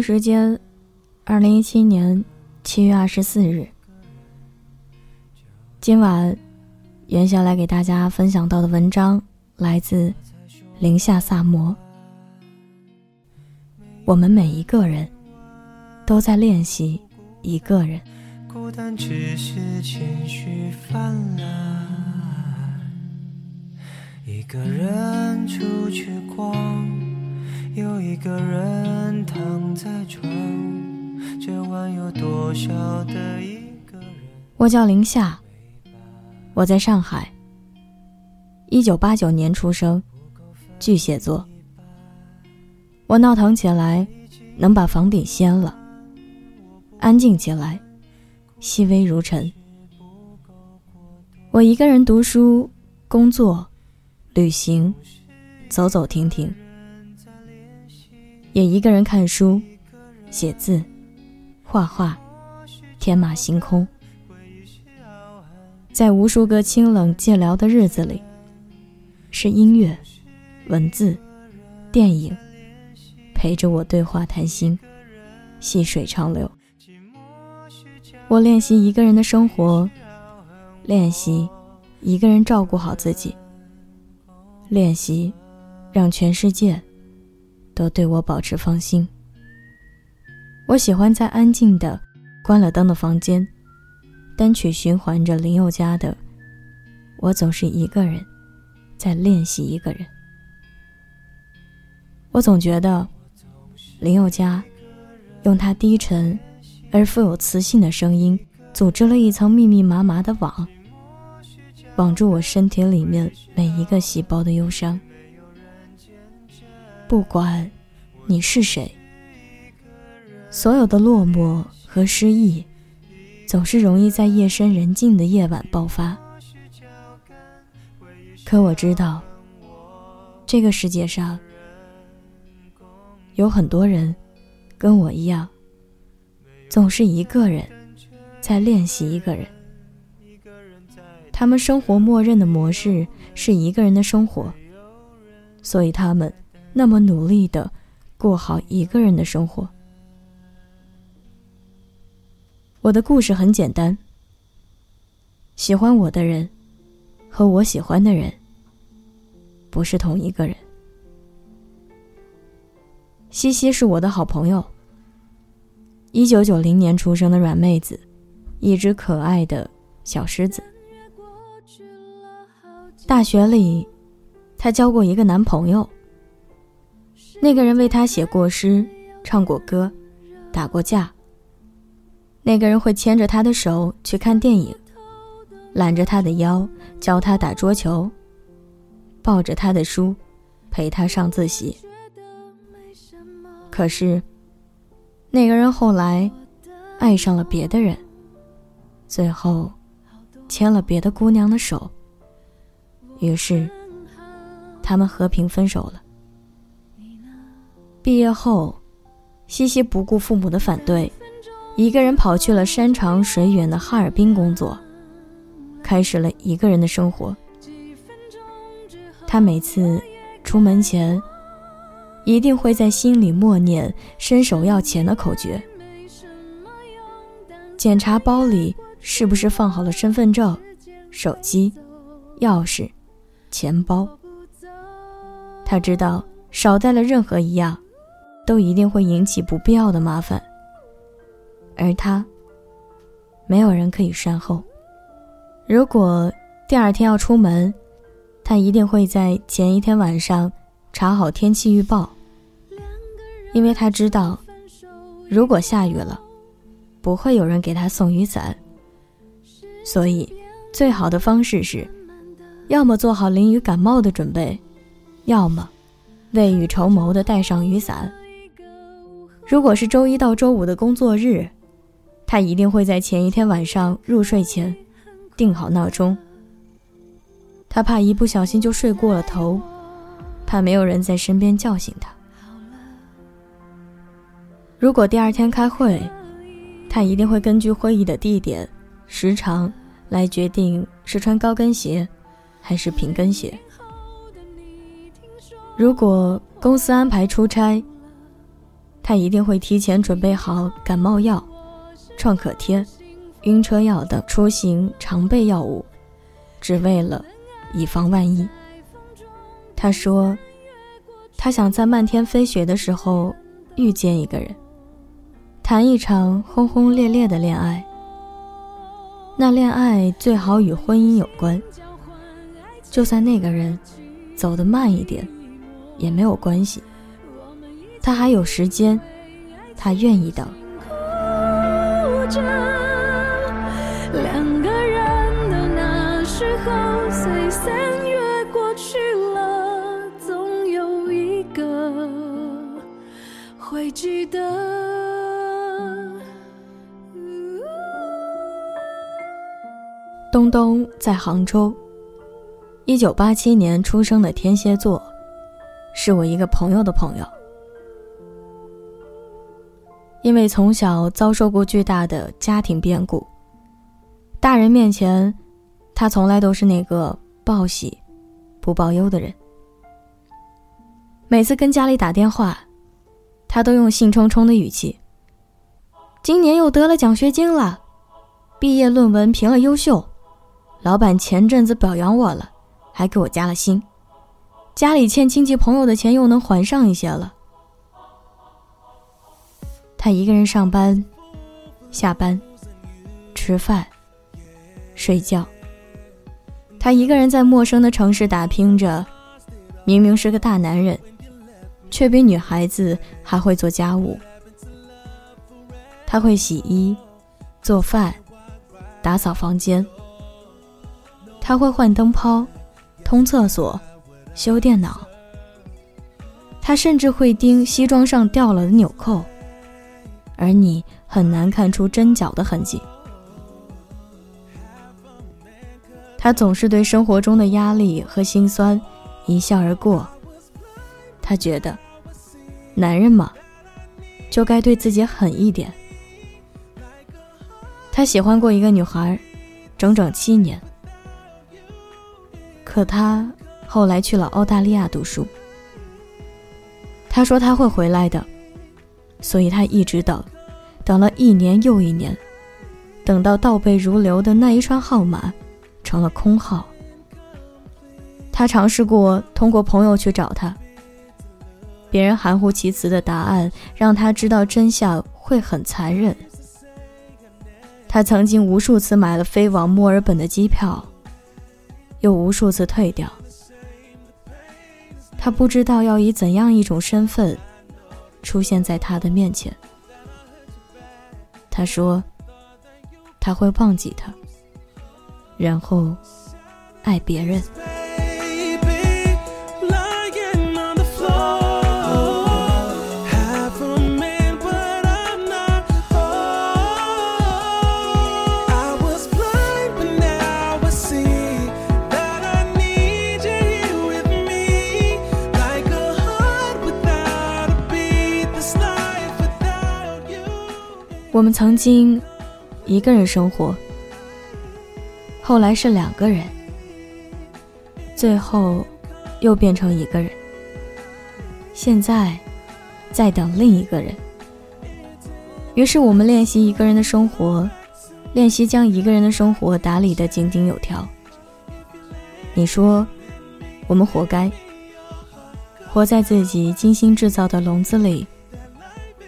时间二零一七年七月二十四日，今晚袁下来给大家分享到的文章来自零下萨摩。我们每一个人都在练习一个人。孤单只是情绪泛滥，一个人出去逛，有一个人躺在床，这晚有多少的一个人？我叫林夏，我在上海，一九八九年出生，巨蟹座。我闹腾起来，能把房顶掀了；安静起来。细微如尘。我一个人读书、工作、旅行，走走停停，也一个人看书、写字、画画，天马行空。在无数个清冷寂寥的日子里，是音乐、文字、电影陪着我对话谈心，细水长流。我练习一个人的生活，练习一个人照顾好自己，练习让全世界都对我保持放心。我喜欢在安静的、关了灯的房间，单曲循环着林宥嘉的《我总是一个人在练习一个人》。我总觉得林宥嘉用他低沉。而富有磁性的声音，组织了一层密密麻麻的网，网住我身体里面每一个细胞的忧伤。不管你是谁，所有的落寞和失意，总是容易在夜深人静的夜晚爆发。可我知道，这个世界上有很多人跟我一样。总是一个人在练习一个人，他们生活默认的模式是一个人的生活，所以他们那么努力的过好一个人的生活。我的故事很简单，喜欢我的人和我喜欢的人不是同一个人。西西是我的好朋友。一九九零年出生的软妹子，一只可爱的小狮子。大学里，她交过一个男朋友。那个人为他写过诗、唱过歌、打过架。那个人会牵着他的手去看电影，揽着他的腰教他打桌球，抱着他的书，陪他上自习。可是。那个人后来爱上了别的人，最后牵了别的姑娘的手。于是他们和平分手了。毕业后，西西不顾父母的反对，一个人跑去了山长水远的哈尔滨工作，开始了一个人的生活。他每次出门前。一定会在心里默念“伸手要钱”的口诀，检查包里是不是放好了身份证、手机、钥匙、钱包。他知道少带了任何一样，都一定会引起不必要的麻烦。而他，没有人可以善后。如果第二天要出门，他一定会在前一天晚上。查好天气预报，因为他知道，如果下雨了，不会有人给他送雨伞。所以，最好的方式是，要么做好淋雨感冒的准备，要么未雨绸缪的带上雨伞。如果是周一到周五的工作日，他一定会在前一天晚上入睡前定好闹钟。他怕一不小心就睡过了头。怕没有人在身边叫醒他。如果第二天开会，他一定会根据会议的地点、时长来决定是穿高跟鞋还是平跟鞋。如果公司安排出差，他一定会提前准备好感冒药、创可贴、晕车药等出行常备药物，只为了以防万一。他说，他想在漫天飞雪的时候遇见一个人，谈一场轰轰烈烈的恋爱。那恋爱最好与婚姻有关，就算那个人走得慢一点，也没有关系。他还有时间，他愿意等。两个人的那时候，虽三月过去了，总有一个会记得。东东在杭州，一九八七年出生的天蝎座，是我一个朋友的朋友。因为从小遭受过巨大的家庭变故，大人面前，他从来都是那个报喜不报忧的人。每次跟家里打电话，他都用兴冲冲的语气：“今年又得了奖学金了，毕业论文评了优秀，老板前阵子表扬我了，还给我加了薪，家里欠亲戚朋友的钱又能还上一些了。”他一个人上班、下班、吃饭、睡觉。他一个人在陌生的城市打拼着，明明是个大男人，却比女孩子还会做家务。他会洗衣、做饭、打扫房间。他会换灯泡、通厕所、修电脑。他甚至会钉西装上掉了的纽扣。而你很难看出针脚的痕迹。他总是对生活中的压力和心酸一笑而过。他觉得，男人嘛，就该对自己狠一点。他喜欢过一个女孩，整整七年。可他后来去了澳大利亚读书。他说他会回来的。所以他一直等，等了一年又一年，等到倒背如流的那一串号码成了空号。他尝试过通过朋友去找他，别人含糊其辞的答案让他知道真相会很残忍。他曾经无数次买了飞往墨尔本的机票，又无数次退掉。他不知道要以怎样一种身份。出现在他的面前，他说：“他会忘记他，然后爱别人。”我们曾经一个人生活，后来是两个人，最后又变成一个人。现在在等另一个人。于是我们练习一个人的生活，练习将一个人的生活打理得井井有条。你说，我们活该，活在自己精心制造的笼子里，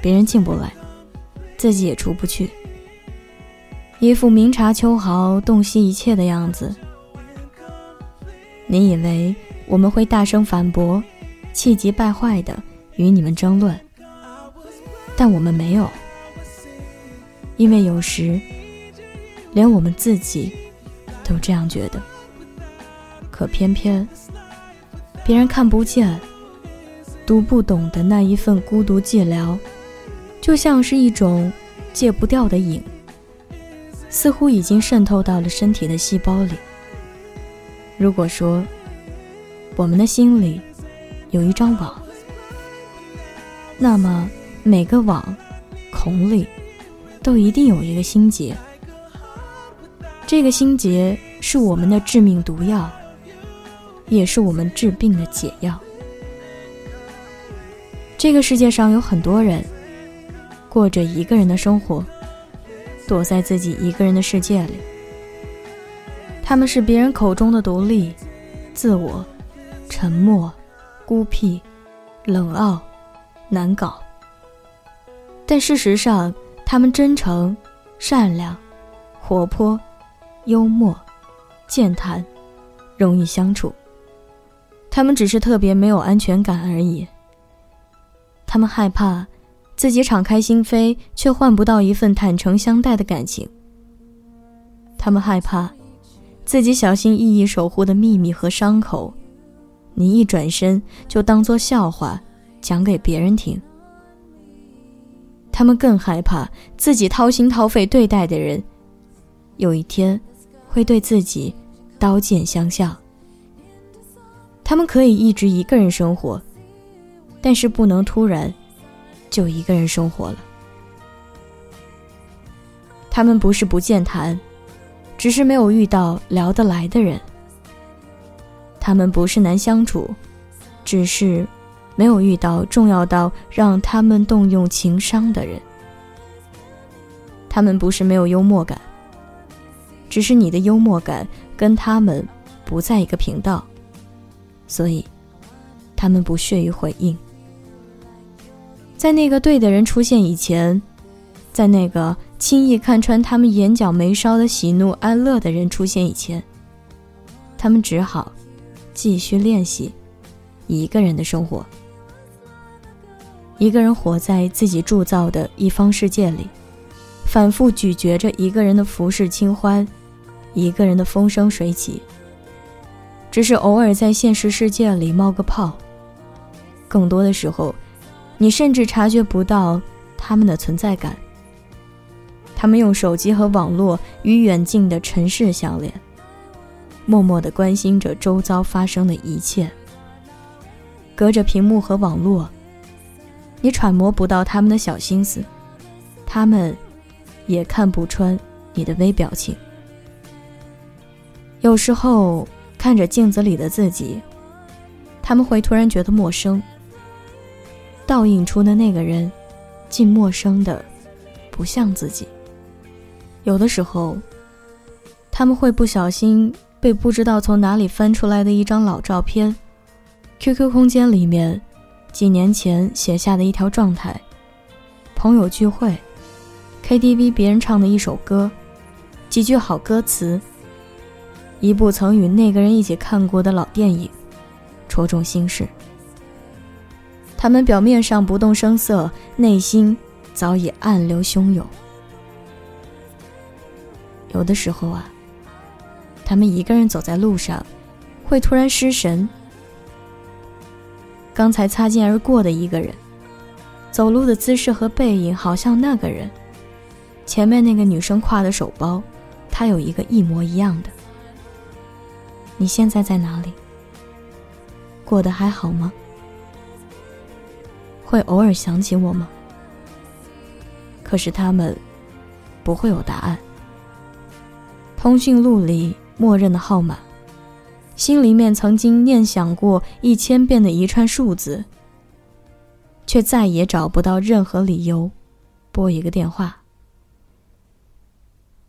别人进不来。自己也出不去，一副明察秋毫、洞悉一切的样子。你以为我们会大声反驳，气急败坏的与你们争论，但我们没有，因为有时连我们自己都这样觉得。可偏偏别人看不见、读不懂的那一份孤独寂寥。就像是一种戒不掉的瘾，似乎已经渗透到了身体的细胞里。如果说我们的心里有一张网，那么每个网孔里都一定有一个心结。这个心结是我们的致命毒药，也是我们治病的解药。这个世界上有很多人过着一个人的生活，躲在自己一个人的世界里。他们是别人口中的独立、自我、沉默、孤僻、冷傲、难搞。但事实上，他们真诚、善良、活泼、幽默、健谈，容易相处。他们只是特别没有安全感而已。他们害怕自己敞开心扉，却换不到一份坦诚相待的感情。他们害怕自己小心翼翼守护的秘密和伤口，你一转身就当作笑话讲给别人听。他们更害怕自己掏心掏肺对待的人，有一天会对自己刀剑相向。他们可以一直一个人生活，但是不能突然就一个人生活了。他们不是不健谈，只是没有遇到聊得来的人。他们不是难相处，只是。没有遇到重要到让他们动用情商的人，他们不是没有幽默感，只是你的幽默感跟他们不在一个频道，所以他们不屑于回应。在那个对的人出现以前，在那个轻易看穿他们眼角眉梢的喜怒哀乐的人出现以前，他们只好继续练习一个人的生活。一个人活在自己铸造的一方世界里，反复咀嚼着一个人的浮世清欢，一个人的风生水起。只是偶尔在现实世界里冒个泡，更多的时候，你甚至察觉不到他们的存在感。他们用手机和网络与远近的城市相连，默默地关心着周遭发生的一切。隔着屏幕和网络。你揣摩不到他们的小心思，他们也看不穿你的微表情。有时候看着镜子里的自己，他们会突然觉得陌生。倒映出的那个人，竟陌生的不像自己。有的时候，他们会不小心被不知道从哪里翻出来的一张老照片，QQ 空间里面。几年前写下的一条状态，朋友聚会，KTV 别人唱的一首歌，几句好歌词，一部曾与那个人一起看过的老电影，戳中心事。他们表面上不动声色，内心早已暗流汹涌。有的时候啊，他们一个人走在路上，会突然失神。刚才擦肩而过的一个人，走路的姿势和背影好像那个人。前面那个女生挎的手包，他有一个一模一样的。你现在在哪里？过得还好吗？会偶尔想起我吗？可是他们不会有答案。通讯录里默认的号码。心里面曾经念想过一千遍的一串数字，却再也找不到任何理由拨一个电话。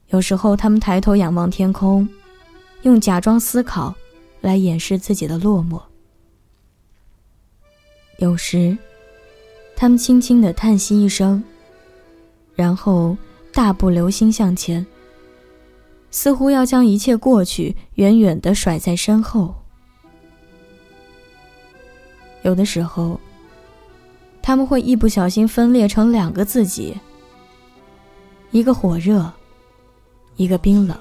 有时候，他们抬头仰望天空，用假装思考来掩饰自己的落寞；有时，他们轻轻的叹息一声，然后大步流星向前。似乎要将一切过去远远的甩在身后。有的时候，他们会一不小心分裂成两个自己：一个火热，一个冰冷；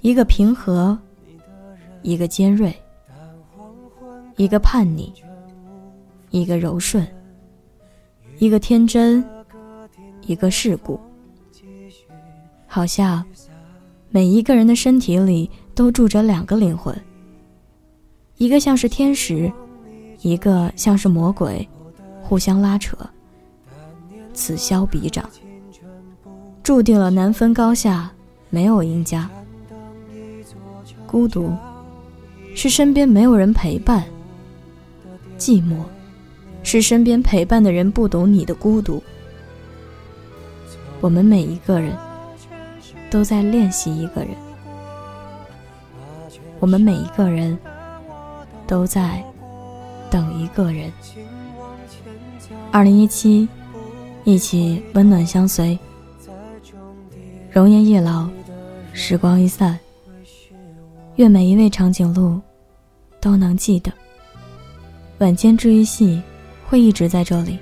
一个平和，一个尖锐；一个叛逆，一个柔顺；一个天真，一个世故。好像。每一个人的身体里都住着两个灵魂，一个像是天使，一个像是魔鬼，互相拉扯，此消彼长，注定了难分高下，没有赢家。孤独是身边没有人陪伴，寂寞是身边陪伴的人不懂你的孤独。我们每一个人都在练习一个人，我们每一个人都在等一个人。二零一七，一起温暖相随，容颜易老，时光易散。愿每一位长颈鹿都能记得，晚间治愈系会一直在这里，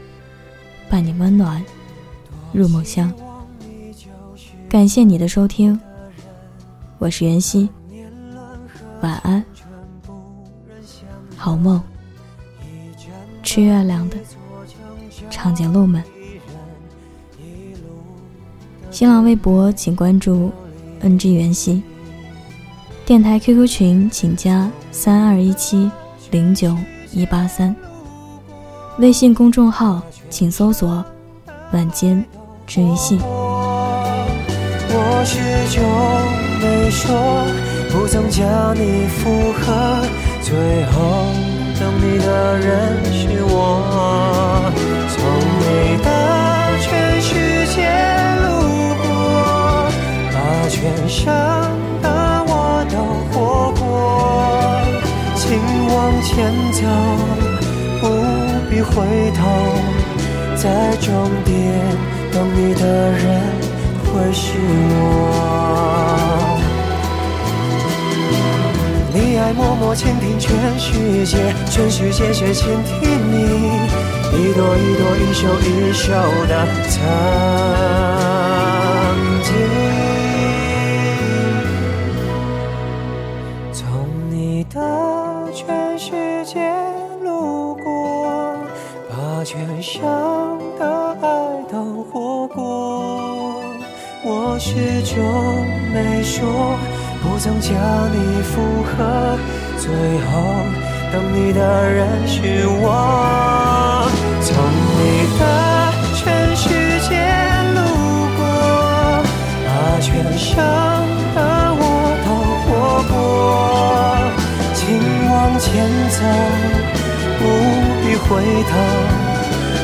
伴你温暖入梦乡。感谢你的收听，我是袁熙，晚安，好梦。吃月亮的长颈鹿们，新浪微博请关注 NG 袁熙。电台 QQ 群请加三二一七零九一八三，微信公众号请搜索“晚间治愈系”。我许久没说，不曾将你附和，最后等你的人是我。从你的全世界路过，把全生。前走，不必回头，在终点等你的人会是我。你爱默默倾听全世界，全世界却倾听你，一朵一朵，一首一首的曾想的爱都活过，我始终没说，不曾将你附和，最后等你的人是我。从你的全世界路过，把全乡的我都活过，请往前走，不必回头。